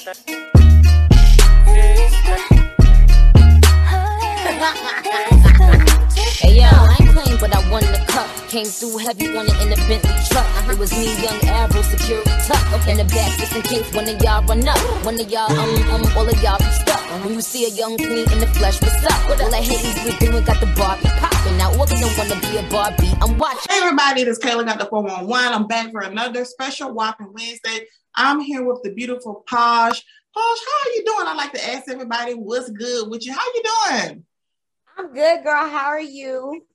hey yo, I ain't playing, but I won the cup. Came through heavy on it in a Bentley truck. It was me, young Arrow, security tuck. In the back, just in case one of y'all run up. One of y'all, um, um, all of y'all be stuck. When you see a young queen in the flesh, what's up? All that haters we doing we got the Barbie popping. Now, all don't wanna be a Barbie. I'm watching. Hey, everybody, this is Kayla got the 411. I'm back for another special Whopping Wednesday. I'm here with the beautiful Posh. Posh, how are you doing? I like to ask everybody what's good with you. How you doing? I'm good, girl. How are you?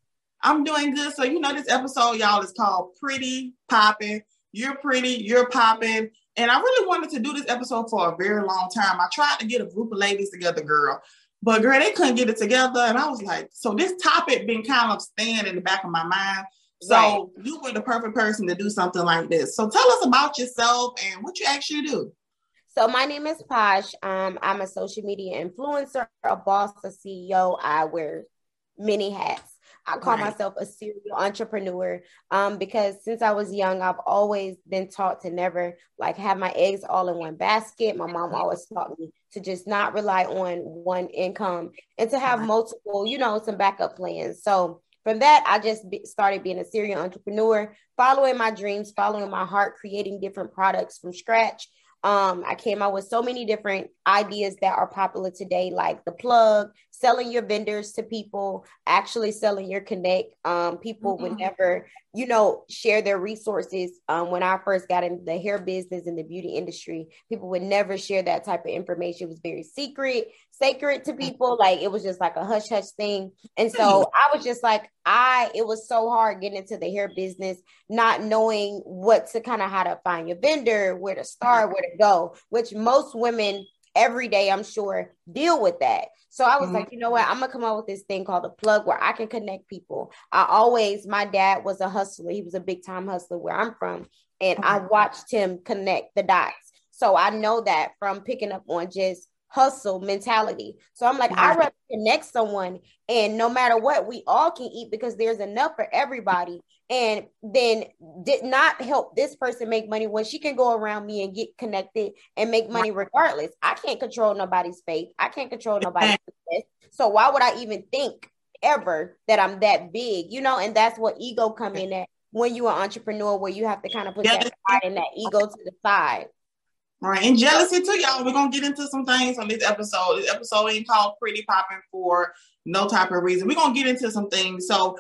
I'm doing good. So you know this episode, y'all, is called Pretty Popping. You're pretty, you're popping. And I really wanted to do this episode for a very long time. I tried to get a group of ladies together, girl. But girl, they couldn't get it together. And I was like, so this topic been kind of staying in the back of my mind. So right. you were the perfect person to do something like this. So tell us about yourself and what you actually do. So my name is Posh. Um, I'm a social media influencer, a boss, a CEO. I wear many hats. I call right. myself a serial entrepreneur um, because since I was young, I've always been taught to never like have my eggs all in one basket. My mom always taught me to just not rely on one income and to have multiple, you know, some backup plans. So from that, I just started being a serial entrepreneur, following my dreams, following my heart, creating different products from scratch. Um, I came out with so many different ideas that are popular today, like the plug, selling your vendors to people, actually selling your connect. Um, people mm-hmm. would never, you know, share their resources. Um, when I first got into the hair business and the beauty industry, people would never share that type of information. It was very secret, sacred to people. Like it was just like a hush hush thing. And so mm. I was just like, I, it was so hard getting into the hair business, not knowing what to kind of how to find your vendor, where to start, mm-hmm. where to go, which most women every day, I'm sure, deal with that. So I was mm-hmm. like, you know what? Mm-hmm. I'm gonna come up with this thing called a plug where I can connect people. I always, my dad was a hustler. He was a big time hustler where I'm from, and I mm-hmm. watched him connect the dots. So I know that from picking up on just hustle mentality. So I'm like, I rather connect someone, and no matter what, we all can eat because there's enough for everybody. And then did not help this person make money when she can go around me and get connected and make money regardless. I can't control nobody's faith. I can't control nobody's business. So why would I even think ever that I'm that big? You know, and that's what ego come in at when you're an entrepreneur, where you have to kind of put that pride and that ego to the side. Right. And jealousy too, y'all. We're gonna get into some things on this episode. This episode ain't called Pretty Popping for no type of reason. We're gonna get into some things. So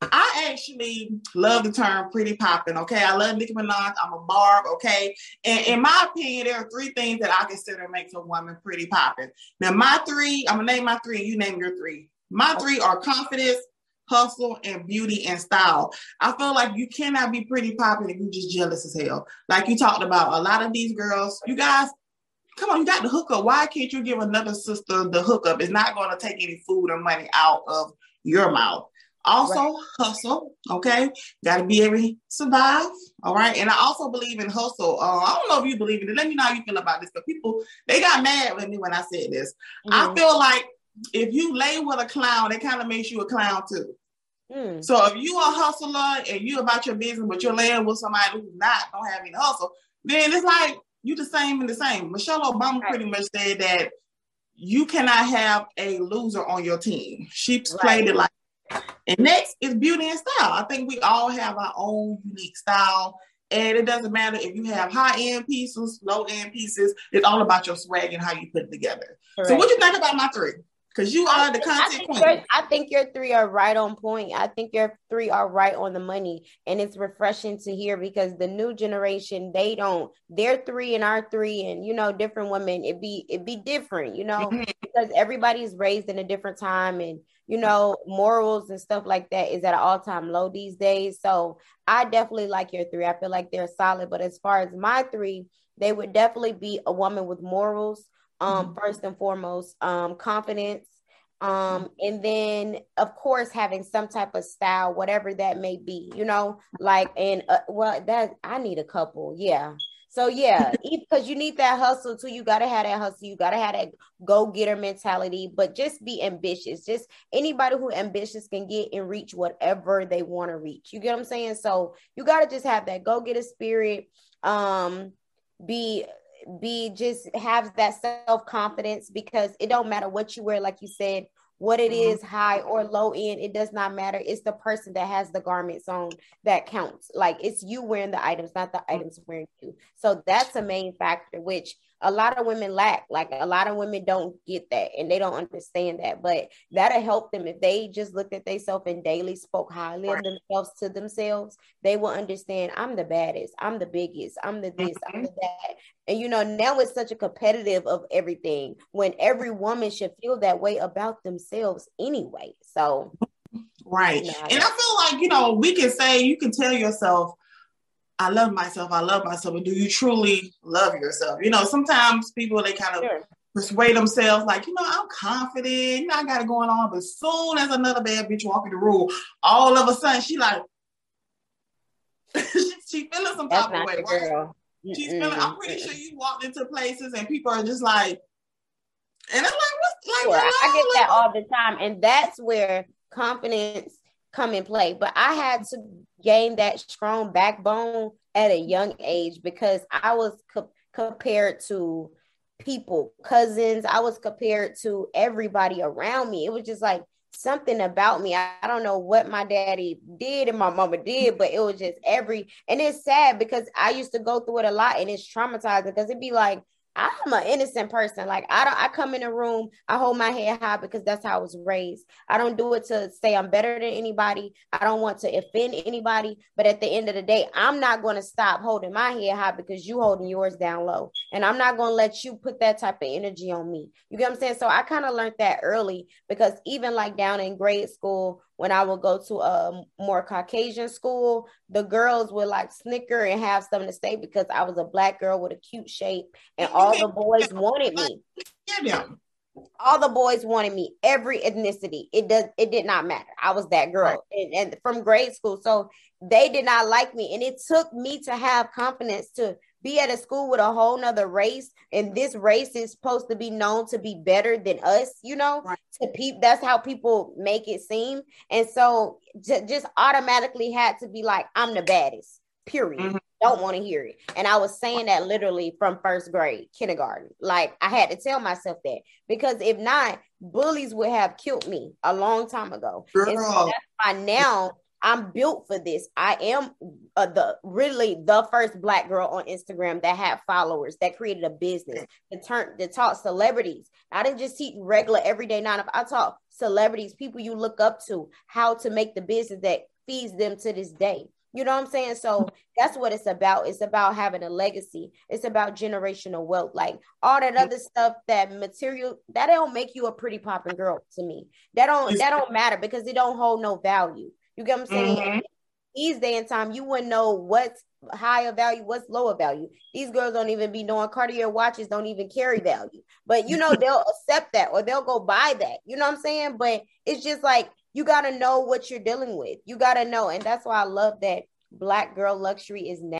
I actually love the term pretty popping. Okay. I love Nicki Minaj. I'm a barb. Okay. And in my opinion, there are three things that I consider makes a woman pretty popping. Now, my three, I'm gonna name my three, you name your three. My three are confidence, hustle, and beauty and style. I feel like you cannot be pretty popping if you're just jealous as hell. Like you talked about, a lot of these girls, you guys, come on, you got the hookup. Why can't you give another sister the hookup? It's not going to take any food or money out of your mouth. Also, right. hustle. Okay, got to be able to survive. All right, and I also believe in hustle. Uh, I don't know if you believe in it. Let me know how you feel about this. But people, they got mad with me when I said this. Mm-hmm. I feel like if you lay with a clown, it kind of makes you a clown too. Mm. So if you are a hustler and you about your business, but you're laying with somebody who's not don't have any hustle, then it's like you the same and the same. Michelle Obama right. pretty much said that you cannot have a loser on your team. She right. played it like. And next is beauty and style. I think we all have our own unique style. And it doesn't matter if you have high end pieces, low end pieces. It's all about your swag and how you put it together. Correct. So, what do you think about my three? Because you are the content I think, I think your three are right on point. I think your three are right on the money, and it's refreshing to hear because the new generation they don't. Their three and our three, and you know, different women. It be it be different, you know, mm-hmm. because everybody's raised in a different time, and you know, morals and stuff like that is at an all time low these days. So I definitely like your three. I feel like they're solid. But as far as my three, they would definitely be a woman with morals um mm-hmm. first and foremost um confidence um and then of course having some type of style whatever that may be you know like and uh, well that i need a couple yeah. So yeah because you need that hustle too. You gotta have that hustle. You gotta have that go-getter mentality but just be ambitious. Just anybody who ambitious can get and reach whatever they want to reach. You get what i'm saying? So you gotta just have that go-getter spirit um be be just have that self-confidence because it don't matter what you wear, like you said, what it mm-hmm. is, high or low end, it does not matter. It's the person that has the garments on that counts. Like it's you wearing the items, not the items wearing you. So that's a main factor, which a lot of women lack. Like a lot of women don't get that and they don't understand that. But that'll help them if they just looked at themselves and daily spoke highly of themselves to themselves. They will understand I'm the baddest, I'm the biggest, I'm the this, I'm mm-hmm. the that. And you know, now it's such a competitive of everything when every woman should feel that way about themselves anyway. So right. You know, and I feel like, you know, we can say you can tell yourself I love myself, I love myself, but do you truly love yourself? You know, sometimes people they kind of sure. persuade themselves, like, you know, I'm confident, you know, I got it going on, but soon as another bad bitch walk in the room, all of a sudden she like she feeling some type of way, right? She's feeling, I'm pretty sure you walked into places and people are just like, and I'm like, what's like, sure, I get that all the time. And that's where confidence come in play. But I had to gain that strong backbone at a young age because I was co- compared to people, cousins. I was compared to everybody around me. It was just like something about me. I, I, don't know what my daddy did and my mama did, but it was just every and it's sad because I used to go through it a lot and it's traumatizing because it'd be like I'm an innocent person. Like I don't I come in a room, I hold my head high because that's how I was raised. I don't do it to say I'm better than anybody. I don't want to offend anybody, but at the end of the day, I'm not going to stop holding my head high because you holding yours down low. And I'm not going to let you put that type of energy on me. You get what I'm saying? So I kind of learned that early because even like down in grade school, when I would go to a more Caucasian school, the girls would like snicker and have something to say because I was a black girl with a cute shape, and all the boys wanted me. All the boys wanted me, every ethnicity. It does. It did not matter. I was that girl, right. and, and from grade school, so they did not like me, and it took me to have confidence to be at a school with a whole nother race and this race is supposed to be known to be better than us you know right. to people that's how people make it seem. And so j- just automatically had to be like i'm the baddest period. Mm-hmm. don't want to hear it. And i was saying that literally from first grade kindergarten. Like i had to tell myself that because if not bullies would have killed me a long time ago. So that's why now I'm built for this. I am uh, the really the first black girl on Instagram that had followers that created a business to turn to talk celebrities. I didn't just teach regular everyday nine. I taught celebrities, people you look up to, how to make the business that feeds them to this day. You know what I'm saying? So that's what it's about. It's about having a legacy. It's about generational wealth. Like all that other stuff, that material, that don't make you a pretty popping girl to me. That don't that don't matter because it don't hold no value. You get what I'm saying? Mm-hmm. These day and time, you wouldn't know what's higher value, what's lower value. These girls don't even be knowing Cartier watches don't even carry value. But you know, they'll accept that or they'll go buy that. You know what I'm saying? But it's just like you gotta know what you're dealing with. You gotta know, and that's why I love that black girl luxury is now.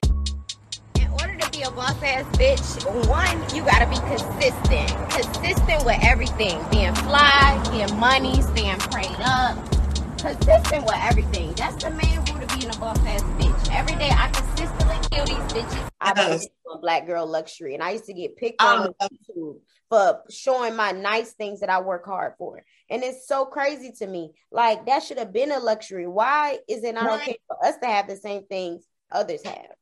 In order to be a boss ass bitch, one, you gotta be consistent. Consistent with everything. Being fly, getting money, staying prayed up consistent with everything. That's the main rule to being a boss ass bitch. Every day I consistently kill these bitches. I been on Black Girl Luxury, and I used to get picked um, on YouTube for showing my nice things that I work hard for. And it's so crazy to me. Like that should have been a luxury. Why is it not right. okay for us to have the same things others have?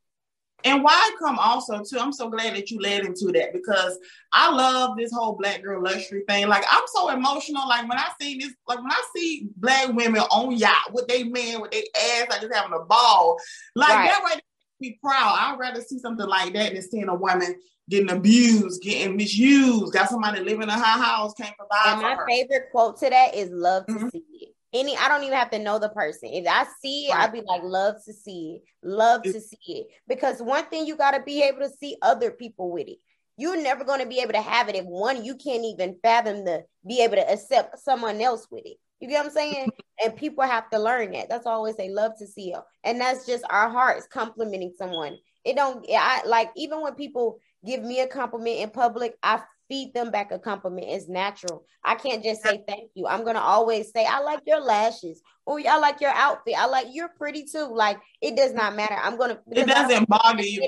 And why I come also too? I'm so glad that you led into that because I love this whole black girl luxury thing. Like I'm so emotional. Like when I see this, like when I see black women on yacht with their men with their ass, like just having a ball. Like right. that way be proud. I'd rather see something like that than seeing a woman getting abused, getting misused, got somebody living in her house, can't provide. And my her. favorite quote to that is love to mm-hmm. see it any I don't even have to know the person. If I see it, right. I'd be like, love to see it, love to see it. Because one thing you got to be able to see other people with it. You're never going to be able to have it if one you can't even fathom to be able to accept someone else with it. You get what I'm saying? and people have to learn that. That's always they love to see it, and that's just our hearts complimenting someone. It don't. I like even when people give me a compliment in public, I feed them back a compliment. It's natural. I can't just say thank you. I'm gonna always say, I like your lashes. Oh, I like your outfit. I like you're pretty too. Like it does not matter. I'm gonna it doesn't bother you.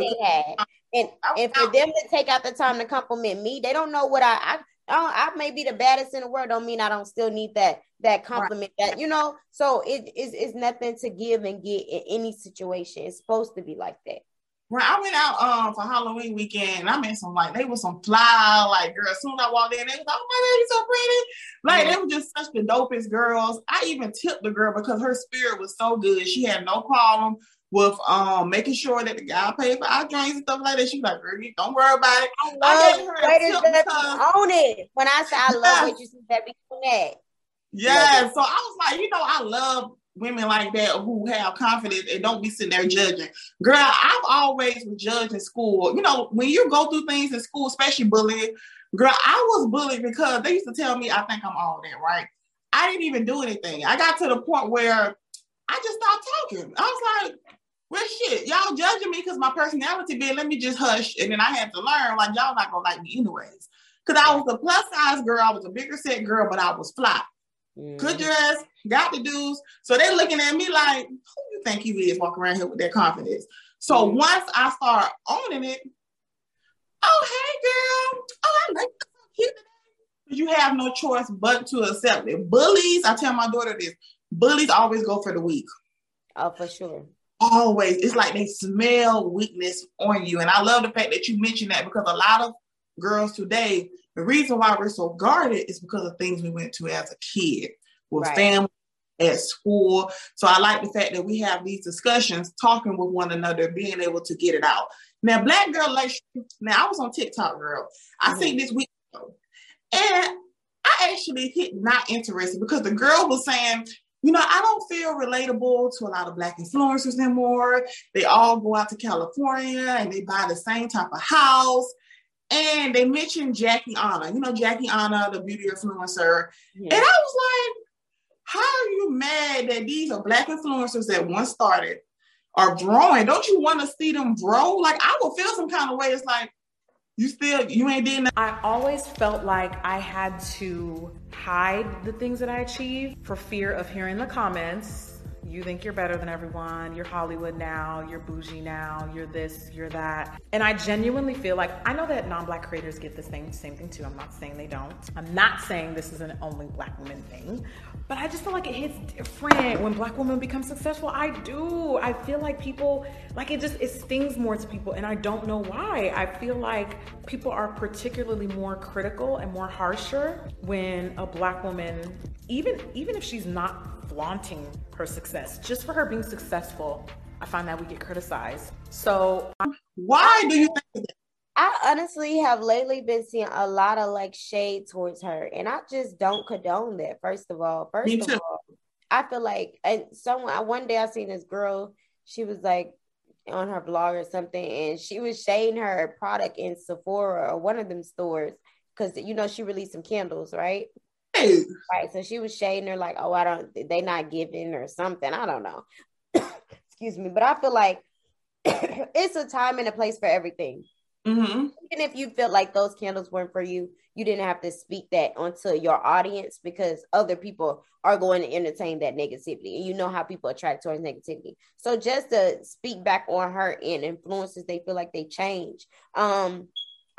And oh, and for them to take out the time to compliment me, they don't know what I I I, I may be the baddest in the world. Don't mean I don't still need that that compliment. Right. That you know. So it is it's nothing to give and get in any situation. It's supposed to be like that. Right, I went out um for Halloween weekend I met some like they were some fly like girls. As soon as I walked in, they was like, "Oh my god, you're so pretty!" Like yeah. they were just such the dopest girls. I even tipped the girl because her spirit was so good. She had no problem with um making sure that the guy paid for our drinks and stuff like that. She was like, girl, don't worry about it. I, I gave her a tip because, own it. When I say I love what you said that before that. Yeah, so I was like, you know, I love women like that who have confidence and don't be sitting there judging. Girl, I've always been judged in school. You know, when you go through things in school, especially bullying, girl, I was bullied because they used to tell me I think I'm all that, right? I didn't even do anything. I got to the point where I just stopped talking. I was like, well, shit, y'all judging me because my personality big. Let me just hush. And then I had to learn, like, y'all not gonna like me anyways. Because I was a plus size girl, I was a bigger set girl, but I was flat. Good dress, got the dudes. So they're looking at me like, who you think you is walking around here with that confidence? So mm. once I start owning it, oh hey girl, oh I like you You have no choice but to accept it. Bullies, I tell my daughter this, bullies always go for the weak. Oh, for sure. Always. It's like they smell weakness on you. And I love the fact that you mentioned that because a lot of girls today, the reason why we're so guarded is because of things we went to as a kid with right. family at school. So I like the fact that we have these discussions, talking with one another, being able to get it out. Now, Black Girl like now I was on TikTok, girl. I mm-hmm. this week ago, and I actually hit not interested because the girl was saying, you know, I don't feel relatable to a lot of Black influencers anymore. They all go out to California and they buy the same type of house and they mentioned Jackie Aina, you know, Jackie Aina, the beauty influencer. Yeah. And I was like, how are you mad that these are black influencers that once started are growing? Don't you want to see them grow? Like I would feel some kind of way. It's like you still you ain't did I always felt like I had to hide the things that I achieved for fear of hearing the comments you think you're better than everyone, you're Hollywood now, you're bougie now, you're this, you're that. And I genuinely feel like I know that non-black creators get the same same thing too. I'm not saying they don't. I'm not saying this is an only black women thing, but I just feel like it hits different when black women become successful. I do. I feel like people like it just it stings more to people and I don't know why. I feel like people are particularly more critical and more harsher when a black woman even even if she's not flaunting her success. Just for her being successful, I find that we get criticized. So, why do you think I honestly have lately been seeing a lot of like shade towards her, and I just don't condone that. First of all, first of all, I feel like and someone one day I seen this girl. She was like on her blog or something, and she was shading her product in Sephora or one of them stores because you know she released some candles, right? Right. So she was shading her like, oh, I don't, they not giving or something. I don't know. Excuse me. But I feel like it's a time and a place for everything. Mm-hmm. Even if you felt like those candles weren't for you, you didn't have to speak that onto your audience because other people are going to entertain that negativity. And you know how people attract towards negativity. So just to speak back on her and influences, they feel like they change. Um,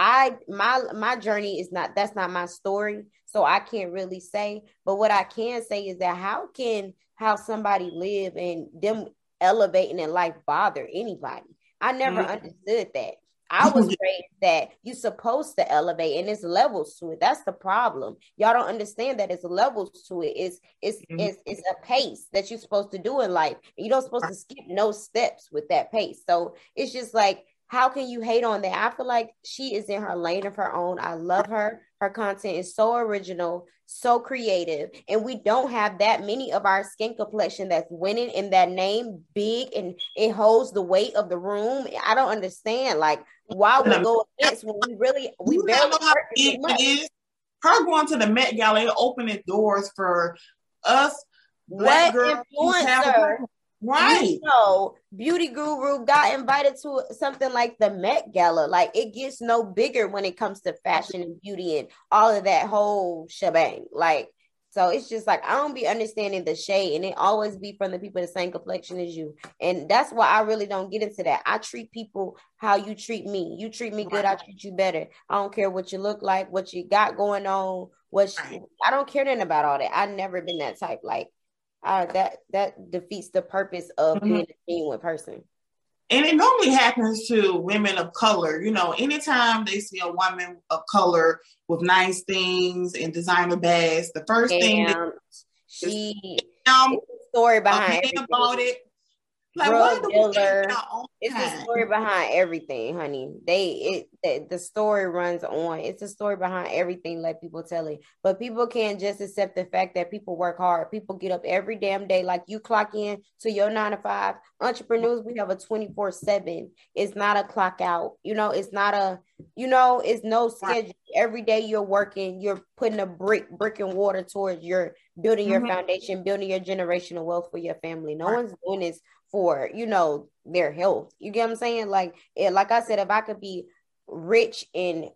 I my my journey is not that's not my story, so I can't really say. But what I can say is that how can how somebody live and them elevating in life bother anybody? I never mm-hmm. understood that. I was raised that you're supposed to elevate and it's levels to it. That's the problem. Y'all don't understand that it's levels to it. It's it's mm-hmm. it's, it's a pace that you're supposed to do in life. You don't supposed to skip no steps with that pace. So it's just like how can you hate on that? I feel like she is in her lane of her own. I love her. Her content is so original, so creative, and we don't have that many of our skin complexion that's winning in that name big and it holds the weight of the room. I don't understand like why we go against when we really we you barely know how big it is. Her going to the Met Gala opening doors for us black what girls influencer Right. You know, Beauty Guru got invited to something like the Met Gala. Like it gets no bigger when it comes to fashion and beauty and all of that whole shebang. Like, so it's just like I don't be understanding the shade, and it always be from the people the same complexion as you. And that's why I really don't get into that. I treat people how you treat me. You treat me good, I treat you better. I don't care what you look like, what you got going on, what you, I don't care nothing about all that. I've never been that type. Like uh, that that defeats the purpose of mm-hmm. being a genuine person. And it normally happens to women of color. You know, anytime they see a woman of color with nice things and designer bags, the first Damn. thing she um, story behind about it like, drug dealer. It's the story behind everything, honey. They it the, the, story runs on. It's the story behind everything. Let people tell it, but people can't just accept the fact that people work hard. People get up every damn day, like you clock in to your nine to five. Entrepreneurs, we have a twenty four seven. It's not a clock out. You know, it's not a. You know, it's no schedule. Every day you're working. You're putting a brick, brick and water towards your building your mm-hmm. foundation, building your generational wealth for your family. No one's doing this for you know their health. You get what I'm saying? Like it, like I said, if I could be rich and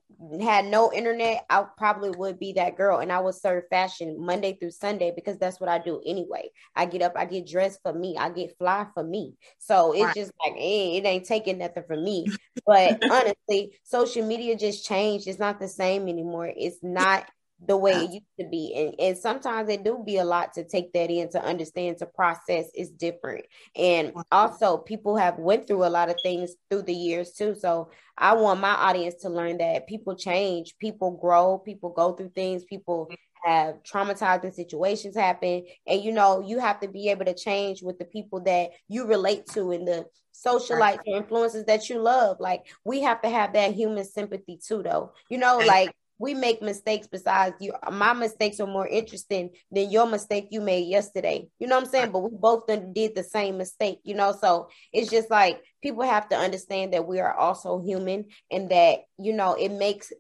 had no internet, I probably would be that girl and I would serve fashion Monday through Sunday because that's what I do anyway. I get up, I get dressed for me, I get fly for me. So it's right. just like eh, it ain't taking nothing from me. But honestly, social media just changed. It's not the same anymore. It's not the way it uh-huh. used to be. And, and sometimes it do be a lot to take that in to understand to process is different. And also people have went through a lot of things through the years too. So I want my audience to learn that people change, people grow, people go through things, people mm-hmm. have traumatizing situations happen. And you know, you have to be able to change with the people that you relate to and the socialites or influences that you love. Like we have to have that human sympathy too, though. You know, like we make mistakes besides you. My mistakes are more interesting than your mistake you made yesterday. You know what i'm saying? But we both did the same mistake you know? So it's just like people have to understand that we are also human and that you know it makes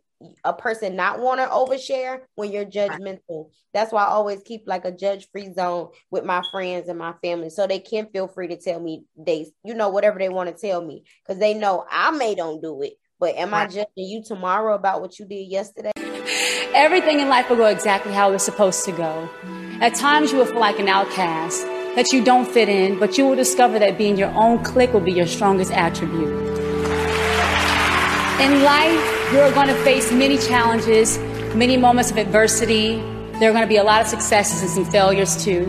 a person not want to overshare when you're judgmental. That's why I always keep like a judge free zone with my friends and my family so they can feel free to tell me they you know whatever they want to tell me because they know I may don't do it but am I judging you tomorrow about what you did yesterday? Everything in life will go exactly how it's supposed to go. At times you will feel like an outcast, that you don't fit in, but you will discover that being your own clique will be your strongest attribute. In life, you're going to face many challenges, many moments of adversity. There are going to be a lot of successes and some failures too.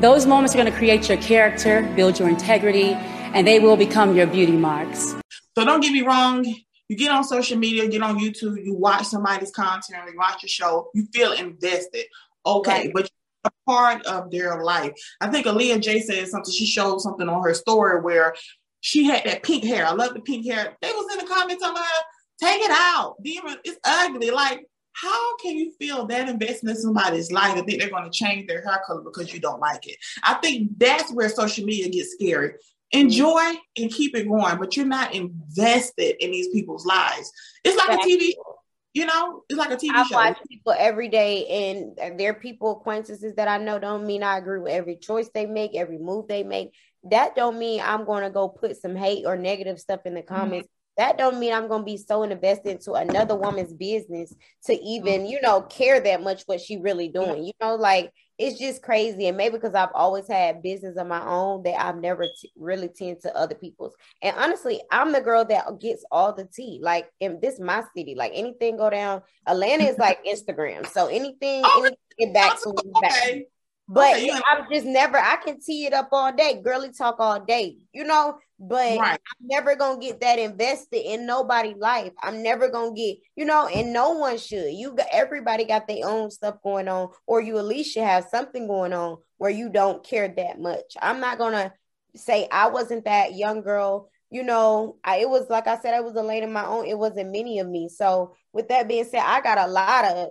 Those moments are going to create your character, build your integrity, and they will become your beauty marks. So don't get me wrong, you get on social media, get on YouTube, you watch somebody's content, you watch a show, you feel invested. Okay, right. but a part of their life. I think Aaliyah Jay said something. She showed something on her story where she had that pink hair. I love the pink hair. They was in the comments telling her, take it out. Demon, It's ugly. Like, how can you feel that invested in somebody's life and think they're going to change their hair color because you don't like it? I think that's where social media gets scary enjoy and keep it going, but you're not invested in these people's lives. It's like a TV, you know, it's like a TV I show. watch people every day, and they're people acquaintances that I know. Don't mean I agree with every choice they make, every move they make. That don't mean I'm going to go put some hate or negative stuff in the mm-hmm. comments. Mm-hmm that don't mean I'm gonna be so invested into another woman's business to even, you know, care that much what she really doing. You know, like it's just crazy. And maybe because I've always had business of my own that I've never t- really tend to other people's. And honestly, I'm the girl that gets all the tea. Like in this my city, like anything go down. Atlanta is like Instagram. So anything, oh, anything back to me back. But okay, I'm just never, I can tee it up all day, girly talk all day, you know. But right. I'm never gonna get that invested in nobody's life. I'm never gonna get, you know, and no one should. You got everybody got their own stuff going on, or you at least should have something going on where you don't care that much. I'm not gonna say I wasn't that young girl you know, I, it was like I said, I was a lane of my own. It wasn't many of me. So, with that being said, I got a lot of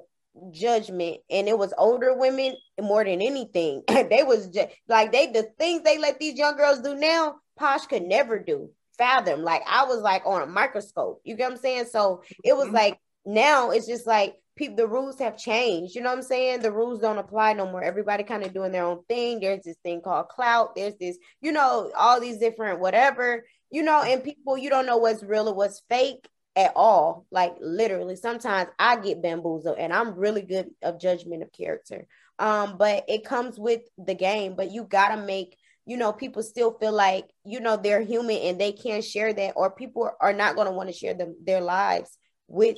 judgment and it was older women more than anything they was just like they the things they let these young girls do now posh could never do fathom like i was like on a microscope you get what i'm saying so it was mm-hmm. like now it's just like people the rules have changed. You know what I'm saying? The rules don't apply no more. Everybody kind of doing their own thing. There's this thing called clout. There's this, you know, all these different whatever, you know, and people you don't know what's real or what's fake at all. Like literally, sometimes I get bamboozled and I'm really good of judgment of character. Um, but it comes with the game, but you gotta make you know people still feel like you know they're human and they can't share that or people are not going to want to share them their lives with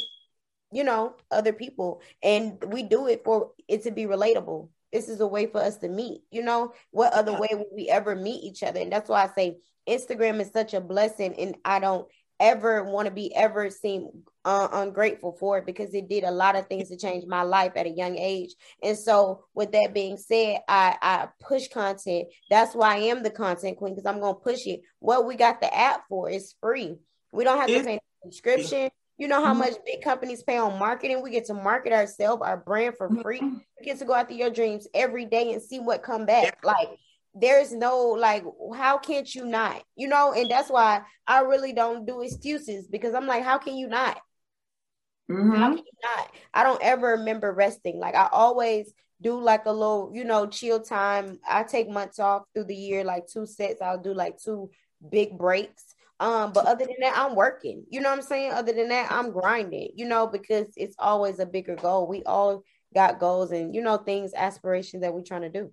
you know, other people. And we do it for it to be relatable. This is a way for us to meet. You know, what other way would we ever meet each other? And that's why I say Instagram is such a blessing. And I don't ever want to be ever seem uh, ungrateful for it because it did a lot of things to change my life at a young age. And so, with that being said, I, I push content. That's why I am the content queen because I'm going to push it. What we got the app for is free. We don't have to pay subscription. You know how much big companies pay on marketing? We get to market ourselves, our brand for free. Mm-hmm. Get to go after your dreams every day and see what come back. Like there's no like how can't you not? You know, and that's why I really don't do excuses because I'm like, how can you not? Mm-hmm. How can you not? I don't ever remember resting. Like I always do like a little, you know, chill time. I take months off through the year, like two sets. I'll do like two big breaks um, but other than that, I'm working. You know what I'm saying? Other than that, I'm grinding, you know, because it's always a bigger goal. We all got goals and you know things, aspirations that we're trying to do.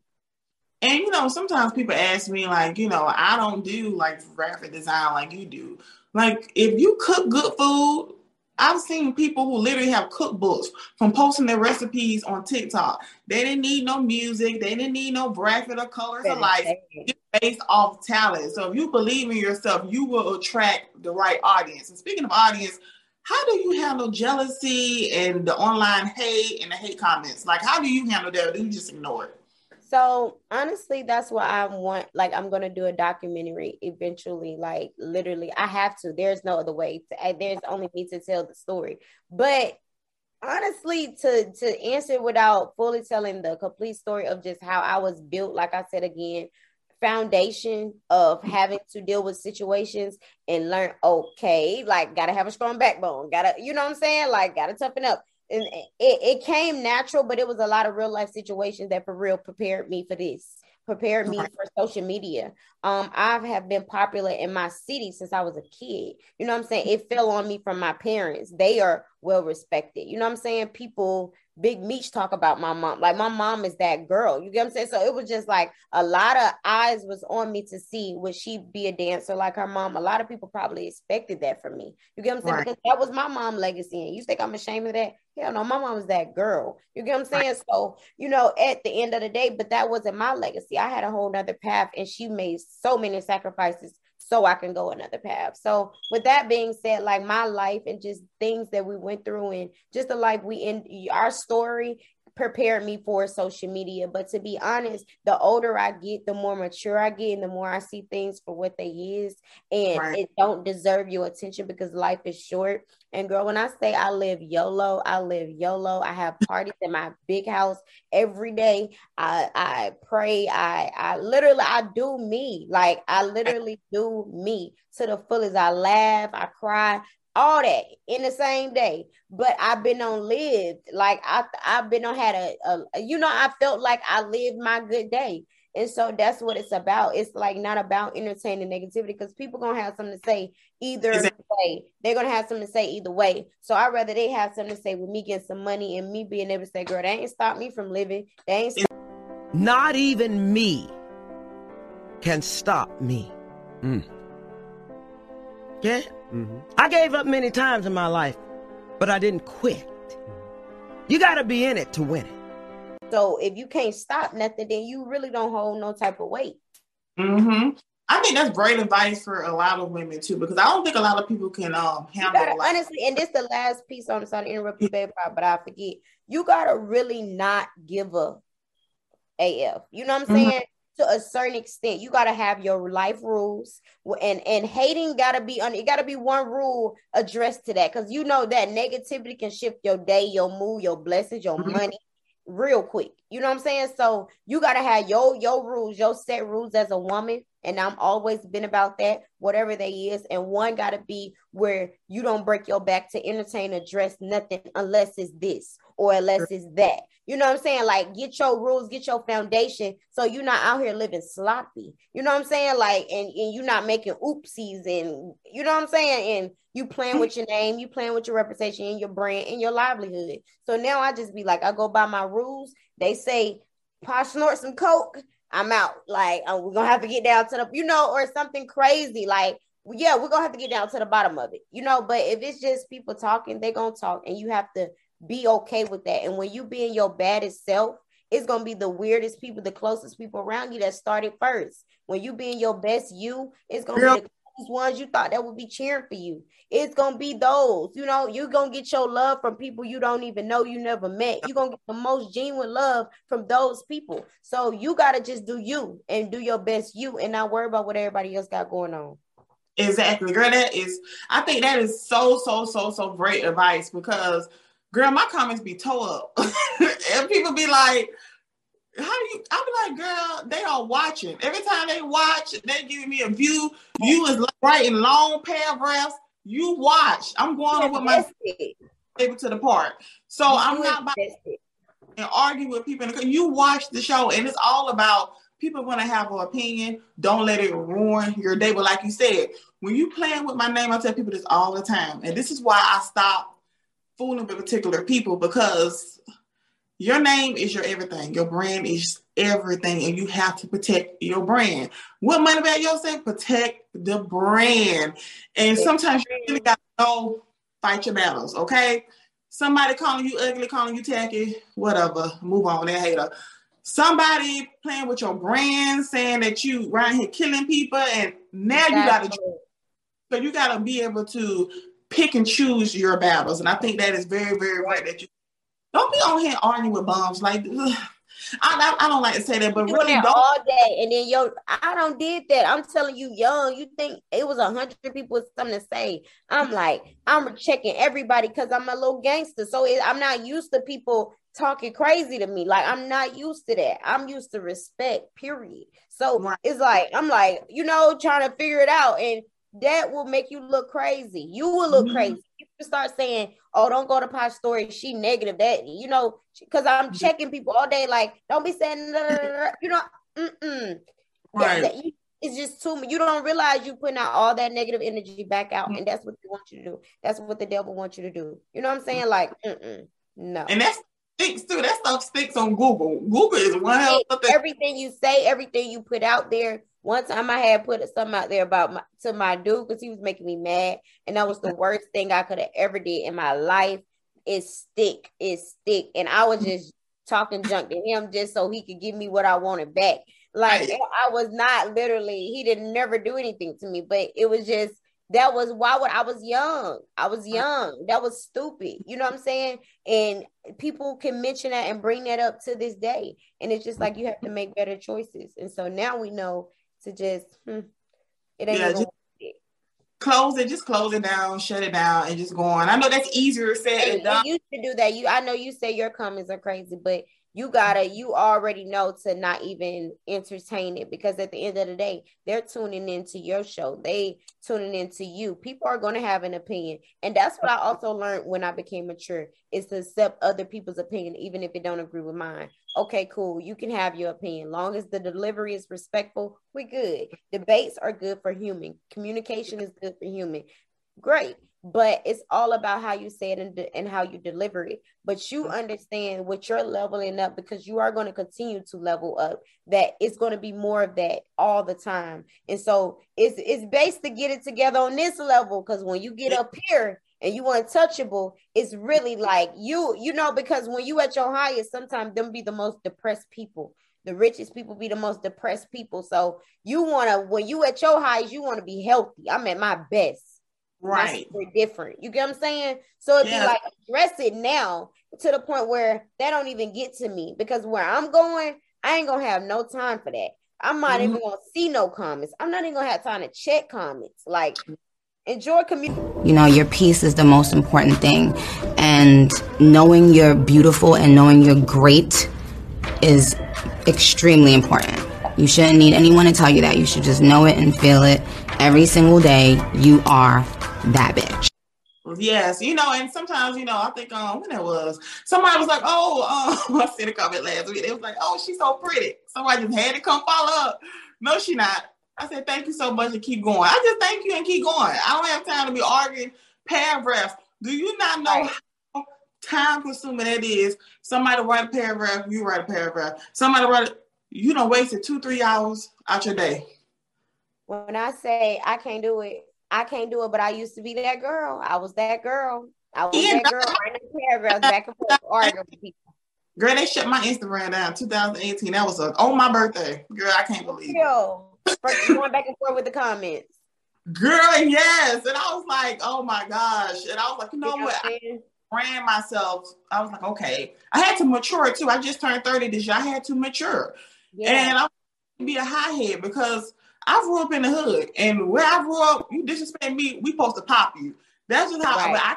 And you know, sometimes people ask me, like, you know, I don't do like graphic design like you do. Like, if you cook good food, I've seen people who literally have cookbooks from posting their recipes on TikTok. They didn't need no music, they didn't need no graphic or colors or life. It's based off talent. So if you believe in yourself, you will attract the right audience. And speaking of audience, how do you handle jealousy and the online hate and the hate comments? Like, how do you handle that? do you just ignore it? So honestly, that's what I want. Like, I'm gonna do a documentary eventually. Like, literally, I have to. There's no other way. To, there's only me to tell the story. But honestly, to to answer without fully telling the complete story of just how I was built, like I said again, foundation of having to deal with situations and learn. Okay, like gotta have a strong backbone. Gotta, you know what I'm saying? Like, gotta toughen up and it, it came natural, but it was a lot of real life situations that for real prepared me for this, prepared me for social media. Um, I have been popular in my city since I was a kid. You know what I'm saying? It fell on me from my parents. They are well respected. You know what I'm saying? People Big Meech talk about my mom. Like my mom is that girl. You get what I'm saying? So it was just like a lot of eyes was on me to see would she be a dancer like her mom. A lot of people probably expected that from me. You get what I'm saying? Right. Because that was my mom legacy. And you think I'm ashamed of that? Hell no, my mom was that girl. You get what I'm saying? Right. So, you know, at the end of the day, but that wasn't my legacy. I had a whole nother path and she made so many sacrifices so I can go another path. So with that being said, like my life and just things that we went through and just the life we in our story prepared me for social media. But to be honest, the older I get, the more mature I get, and the more I see things for what they is, and right. it don't deserve your attention because life is short. And girl, when I say I live YOLO, I live YOLO. I have parties in my big house every day. I I pray. I I literally I do me. Like I literally do me to the fullest. I laugh, I cry, all that in the same day. But I've been on lived, like I I've been on had a, a you know I felt like I lived my good day. And so that's what it's about. It's like not about entertaining negativity because people gonna have something to say either way. They're gonna have something to say either way. So I'd rather they have something to say with me getting some money and me being able to say, girl, they ain't stop me from living. They ain't stop- not even me can stop me. Mm. Yeah? Mm-hmm. I gave up many times in my life, but I didn't quit. You got to be in it to win it. So if you can't stop nothing, then you really don't hold no type of weight. Mm-hmm. I think that's great advice for a lot of women too, because I don't think a lot of people can um handle. Gotta, like- honestly, and this the last piece on the sorry to interrupt you, baby, but I forget. You gotta really not give a AF. You know what I'm mm-hmm. saying? Mm-hmm to a certain extent. You got to have your life rules, and and hating got to be on. It got to be one rule addressed to that because you know that negativity can shift your day, your mood, your blessings, your mm-hmm. money, real quick. You know what I'm saying? So you got to have your your rules, your set rules as a woman And I'm always been about that, whatever they is. And one gotta be where you don't break your back to entertain or dress nothing unless it's this or unless it's that. You know what I'm saying? Like get your rules, get your foundation so you're not out here living sloppy. You know what I'm saying? Like and, and you're not making oopsies and you know what I'm saying? And you playing with your name, you playing with your reputation and your brand and your livelihood. So now I just be like, I go by my rules. They say Posh snort some coke. I'm out. Like uh, we're gonna have to get down to the, you know, or something crazy. Like yeah, we're gonna have to get down to the bottom of it, you know. But if it's just people talking, they're gonna talk, and you have to be okay with that. And when you being your baddest self, it's gonna be the weirdest people, the closest people around you that started first. When you being your best you, it's gonna be the ones you thought that would be cheering for you. It's gonna be those, you know, you're gonna get your love from people you don't even know you never met. You're gonna get the most genuine love from those people. So you gotta just do you and do your best you and not worry about what everybody else got going on. Exactly, girl. That is, I think that is so, so, so, so great advice because girl, my comments be tore up. and people be like, how do you I be like, girl, they are watching. Every time they watch, they giving me a view. You is writing long paragraphs. You watch. I'm going with my able to the park. So you I'm not about and argue with people. You watch the show, and it's all about people want to have an opinion. Don't let it ruin your day. But like you said, when you playing with my name, I tell people this all the time, and this is why I stop fooling with particular people because your name is your everything. Your brand is everything, and you have to protect your brand. What money about yourself? Protect the brand. And sometimes you really got to go fight your battles. Okay, somebody calling you ugly, calling you tacky, whatever. Move on, that hater. Somebody playing with your brand, saying that you around here killing people, and now you got to. So you got to be able to pick and choose your battles. And I think that is very, very right that you don't be on here arguing with bombs. Like I, I, don't like to say that, but really don't. all day, and then yo, I don't did that. I'm telling you, young, you think it was a hundred people with something to say. I'm like, I'm checking everybody because I'm a little gangster, so it, I'm not used to people talking crazy to me. Like I'm not used to that. I'm used to respect. Period. So right. it's like I'm like, you know, trying to figure it out, and that will make you look crazy. You will look mm-hmm. crazy. You start saying, "Oh, don't go to Posh story. She negative." That you know, because I'm mm-hmm. checking people all day. Like, don't be saying, you know, mm-mm. Right. That, that, it's just too. You don't realize you putting out all that negative energy back out, mm-hmm. and that's what they want you to do. That's what the devil wants you to do. You know what I'm saying? Mm-hmm. Like, mm-mm. no. And that's sticks too. That stuff sticks on Google. Google is one hell of Everything you say, everything you put out there, one time I had put something out there about my, to my dude because he was making me mad, and that was the worst thing I could have ever did in my life. It stick, it stick, and I was just talking junk to him just so he could give me what I wanted back. Like I was not literally, he didn't never do anything to me, but it was just that was why would I was young. I was young. That was stupid. You know what I'm saying? And people can mention that and bring that up to this day. And it's just like you have to make better choices. And so now we know to just hmm, it ain't yeah, just close it, just close it down, shut it down, and just go on. I know that's easier said than done. You should do that. You, I know you say your comments are crazy, but you gotta you already know to not even entertain it because at the end of the day they're tuning into your show they tuning into you people are going to have an opinion and that's what i also learned when i became mature is to accept other people's opinion even if it don't agree with mine okay cool you can have your opinion long as the delivery is respectful we good debates are good for human communication is good for human great but it's all about how you say it and, and how you deliver it. But you understand what you're leveling up because you are going to continue to level up. That it's going to be more of that all the time, and so it's it's based to get it together on this level. Because when you get up here and you untouchable, it's really like you you know because when you at your highest, sometimes them be the most depressed people the richest people be the most depressed people. So you want to, when you at your highest, you want to be healthy. I'm at my best. Right. We're different. You get what I'm saying? So it'd yeah. be like address it now to the point where that don't even get to me because where I'm going, I ain't gonna have no time for that. I'm not mm-hmm. even gonna see no comments. I'm not even gonna have time to check comments. Like enjoy community. You know, your peace is the most important thing. And knowing you're beautiful and knowing you're great is extremely important. You shouldn't need anyone to tell you that. You should just know it and feel it every single day. You are that bitch. Yes, you know, and sometimes, you know, I think um when it was somebody was like, Oh, um, I seen a comment last week. It was like, Oh, she's so pretty. Somebody just had to come follow up. No, she not. I said, Thank you so much and keep going. I just thank you and keep going. I don't have time to be arguing paragraphs. Do you not know right. how time consuming it is? Somebody write a paragraph, you write a paragraph. Somebody write it, you don't wasted two, three hours out your day. When I say I can't do it, I can't do it, but I used to be that girl. I was that girl. I was yeah, that girl writing paragraphs back and forth arguing with people. Girl, they shut my Instagram down 2018. That was a, on my birthday. Girl, I can't believe Yo, it. Going back and forth with the comments. Girl, yes. And I was like, oh my gosh. And I was like, you know, you know what? I ran myself. I was like, okay. I had to mature too. I just turned 30 this year. I had to mature. Yeah. And I be a high head because I grew up in the hood, and where I grew up, you disrespect me, we supposed to pop you. That's just how right. I, I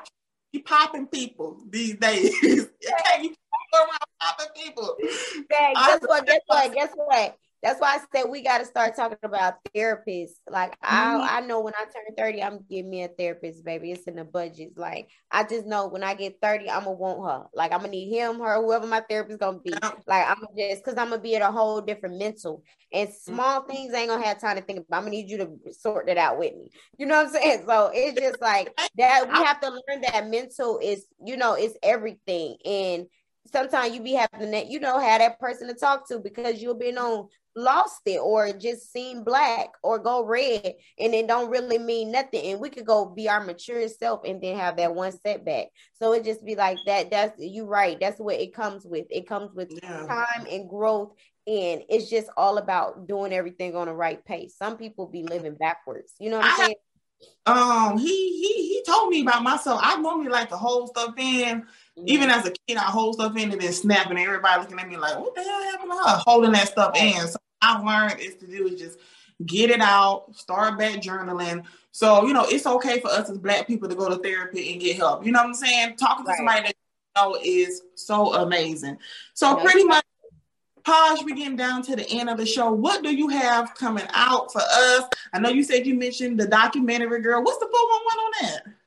be popping people these days. you can't you around popping people. Dang, guess what? Guess what? Guess what? That's why I said we got to start talking about therapists. Like mm-hmm. I, I know when I turn 30, I'm getting me a therapist, baby. It's in the budget. Like I just know when I get 30, I'm gonna want her. Like I'm gonna need him, her, whoever my therapist gonna be. Like I'm just because I'm gonna be at a whole different mental. And mm-hmm. small mm-hmm. things I ain't gonna have time to think about. I'm gonna need you to sort that out with me. You know what I'm saying? So it's just like that. We have to learn that mental is, you know, it's everything. And sometimes you be having that, you know, have that person to talk to because you've been on lost it or just seen black or go red and it don't really mean nothing. And we could go be our mature self and then have that one setback. So it just be like that. That's you right. That's what it comes with. It comes with yeah. time and growth and it's just all about doing everything on the right pace. Some people be living backwards. You know what i'm saying? Um he he he told me about myself. I normally like to hold stuff in even as a kid, I hold stuff in and then snap, and everybody looking at me like, "What the hell happened to her?" Holding that stuff in. So I've learned is to do is just get it out, start back journaling. So you know, it's okay for us as Black people to go to therapy and get help. You know what I'm saying? Talking to right. somebody that you know is so amazing. So pretty much. Posh, we getting down to the end of the show. What do you have coming out for us? I know you said you mentioned the documentary girl. What's the 411 on that?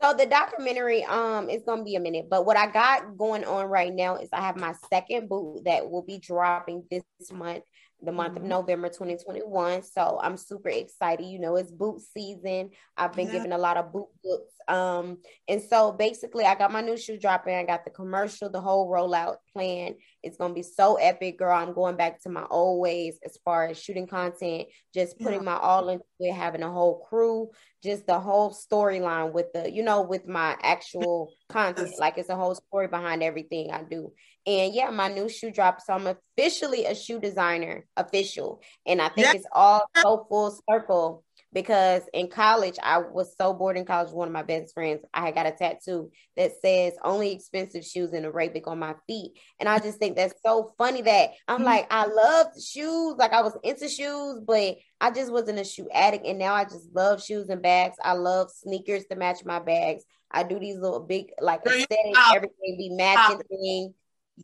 So the documentary um is gonna be a minute, but what I got going on right now is I have my second boot that will be dropping this month the month of mm-hmm. November 2021. So I'm super excited. You know, it's boot season. I've been yeah. given a lot of boot books. Um, and so basically I got my new shoe dropping. I got the commercial, the whole rollout plan. It's gonna be so epic, girl. I'm going back to my old ways as far as shooting content, just putting yeah. my all into it, having a whole crew, just the whole storyline with the, you know, with my actual content. Like it's a whole story behind everything I do. And yeah, my new shoe drop. So I'm officially a shoe designer, official. And I think yeah. it's all so full circle because in college, I was so bored in college. One of my best friends, I had got a tattoo that says only expensive shoes in Arabic on my feet. And I just think that's so funny that I'm mm-hmm. like, I loved shoes. Like I was into shoes, but I just wasn't a shoe addict. And now I just love shoes and bags. I love sneakers to match my bags. I do these little big, like aesthetic, everything be matching thing.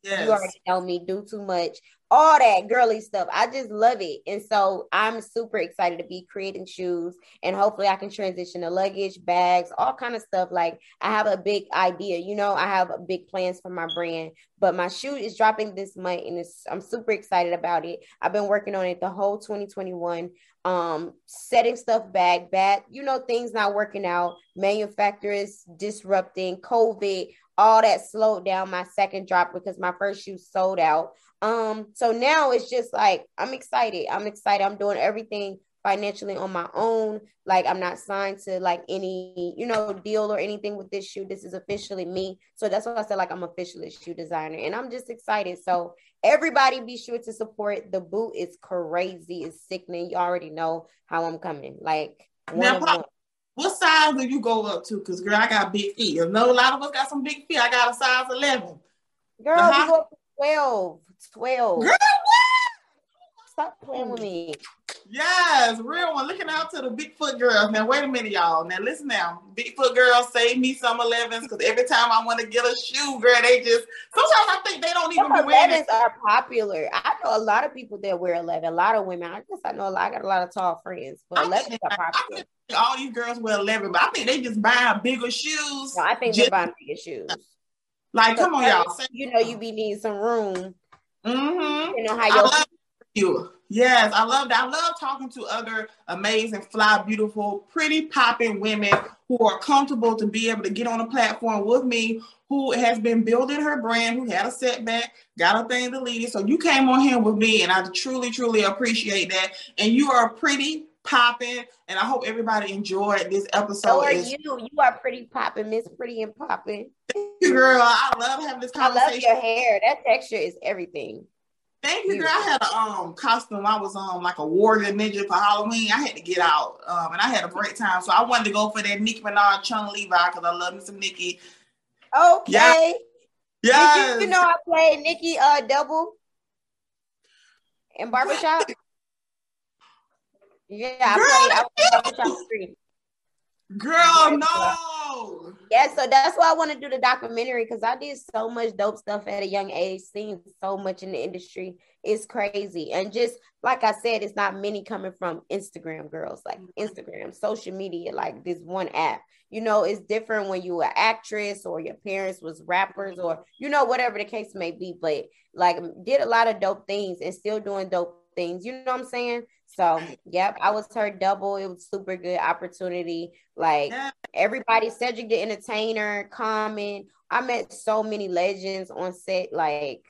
Yes. You already know me, do too much, all that girly stuff. I just love it. And so I'm super excited to be creating shoes and hopefully I can transition to luggage, bags, all kind of stuff. Like I have a big idea, you know, I have big plans for my brand, but my shoe is dropping this month and it's, I'm super excited about it. I've been working on it the whole 2021 um setting stuff back bad you know things not working out manufacturers disrupting covid all that slowed down my second drop because my first shoe sold out. Um, so now it's just like I'm excited. I'm excited. I'm doing everything financially on my own. Like I'm not signed to like any, you know, deal or anything with this shoe. This is officially me. So that's why I said like I'm officially shoe designer and I'm just excited. So everybody be sure to support the boot. It's crazy. It's sickening. You already know how I'm coming. Like now, what size do you go up to? Because girl, I got big feet. You know, a lot of us got some big feet. I got a size 11. Girl, you go up to 12. 12. Girl? Stop playing with me. Yes, real one. Looking out to the Bigfoot girls. Now, wait a minute, y'all. Now, listen now. Bigfoot girls save me some 11s because every time I want to get a shoe, girl, they just sometimes I think they don't even Some be wearing 11s it. are popular. I know a lot of people that wear 11. A lot of women. I guess I know a lot. I got a lot of tall friends, but I 11s think, are I popular. think all these girls wear 11, but I think they just buy bigger shoes. No, I think Just- they're buying bigger shoes. Like, come on, y'all. You know, you be needing some room. mm-hmm. You know how your you. Yes, I love that. I love talking to other amazing, fly, beautiful, pretty, popping women who are comfortable to be able to get on a platform with me, who has been building her brand, who had a setback, got a thing deleted. So you came on here with me, and I truly, truly appreciate that. And you are pretty, popping, and I hope everybody enjoyed this episode. So are It's- you. You are pretty popping, Miss Pretty and Popping. girl. I love having this conversation. I love your hair. That texture is everything. Thank you, girl. I had a um costume. I was um like a warrior ninja for Halloween. I had to get out, um, and I had a great time. So I wanted to go for that Nicki Minaj Chun-Li vibe because I love me some Nicki. Okay. Yeah. Yes. You, know I played Nicki uh double in barbershop? Yeah, I Girl, played. I was barbershop three. Girl, no. Yeah, so that's why I want to do the documentary because I did so much dope stuff at a young age, seen so much in the industry. It's crazy. And just like I said, it's not many coming from Instagram girls, like Instagram, social media, like this one app. You know, it's different when you were actress or your parents was rappers or you know, whatever the case may be. But like did a lot of dope things and still doing dope things. You know what I'm saying? So yep, I was her double. It was super good opportunity. Like Yeah. everybody, Cedric the Entertainer, Common. I met so many legends on set. Like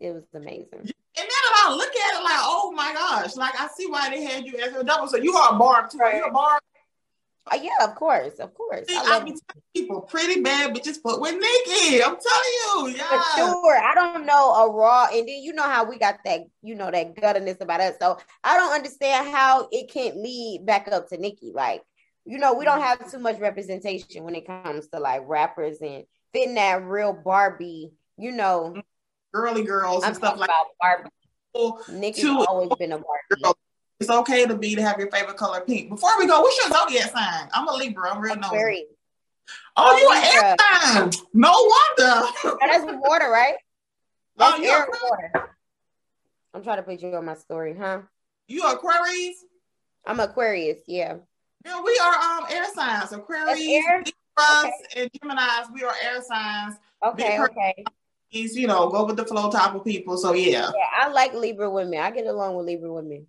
it was amazing. And now that I look at it, like, oh my gosh, like I see why they had you as a double. So you are a barb too. Are you a barb? Uh, yeah, of course, of course. See, I I be telling people, pretty bad bitches fuck with Nicki. I'm telling you, For yeah. sure. I don't know a raw, and then you know how we got that, you know, that gutterness about us. So I don't understand how it can't lead back up to Nicki. Like, you know, we don't have too much representation when it comes to like rappers and fitting that real Barbie. You know, Girly girls I'm and stuff like about Barbie. Nicki's always been a Barbie. Girl, It's okay to be to have your favorite color pink. Before we go, what's your zodiac sign? I'm a Libra. I'm real nosy. Aquarius. Oh, you Oh, an air sign. No wonder. Oh, that's with water, right? Oh, That's you air water. I'm trying to put you on my story, huh? You are Aquarius? I'm Aquarius, yeah. Yeah, we are um air signs. Aquarius, air? Libras, and Gemini's. We are air signs. Okay, Big okay. These, you know, go with the flow type of people. So yeah. Yeah, I like Libra women. I get along with Libra women.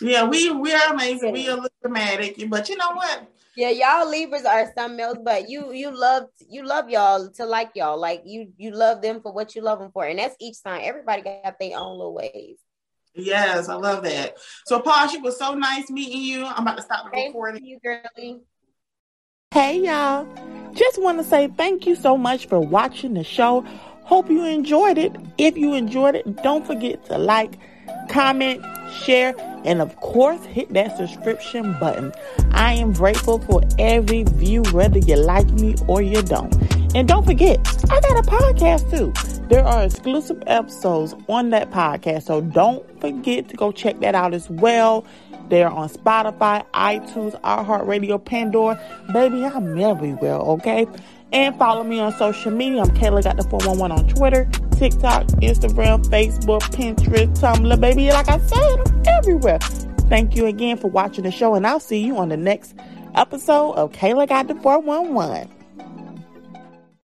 Yeah, we we are amazing. We are a little dramatic, but you know what? Yeah, y'all Libras are something else, but you you love you love y'all to like y'all. Like you you love them for what you love them for, and that's each sign. Everybody got their own little ways. Yes, I love that. So, Posh, it was so nice meeting you. I'm about to stop the Thank recording. you, girly. Hey y'all. Just want to say thank you so much for watching the show. Hope you enjoyed it. If you enjoyed it, don't forget to like, comment, share, and of course, hit that subscription button. I am grateful for every view, whether you like me or you don't. And don't forget, I got a podcast too. There are exclusive episodes on that podcast, so don't forget to go check that out as well. They're on Spotify, iTunes, iHeartRadio, Pandora. Baby, I'm everywhere, okay? And follow me on social media. I'm Kayla Got the 411 on Twitter, TikTok, Instagram, Facebook, Pinterest, Tumblr. Baby, like I said, I'm everywhere. Thank you again for watching the show, and I'll see you on the next episode of Kayla Got the 411.